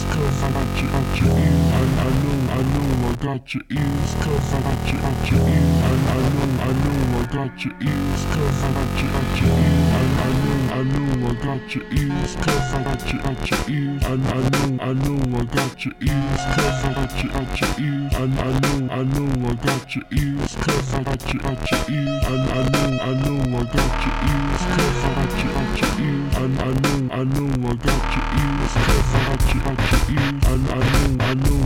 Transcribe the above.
ears, cause I got you out your ears. I, I know, I know, I got your ears, cause I got you out your ears. I, I know, I know, I got your ears, cause I got you out your ears. I, I know got your ears, cause I got you, got your ears. And I know, I know I got your ears, cause I got you, got your ears. And I know, I know I got your ears, cause I got you, got your ears. And I know, I know I got your ears, cause I got you, got your ears. And I know, I know I got your ears, cause I got you, got your ears. And I know, I know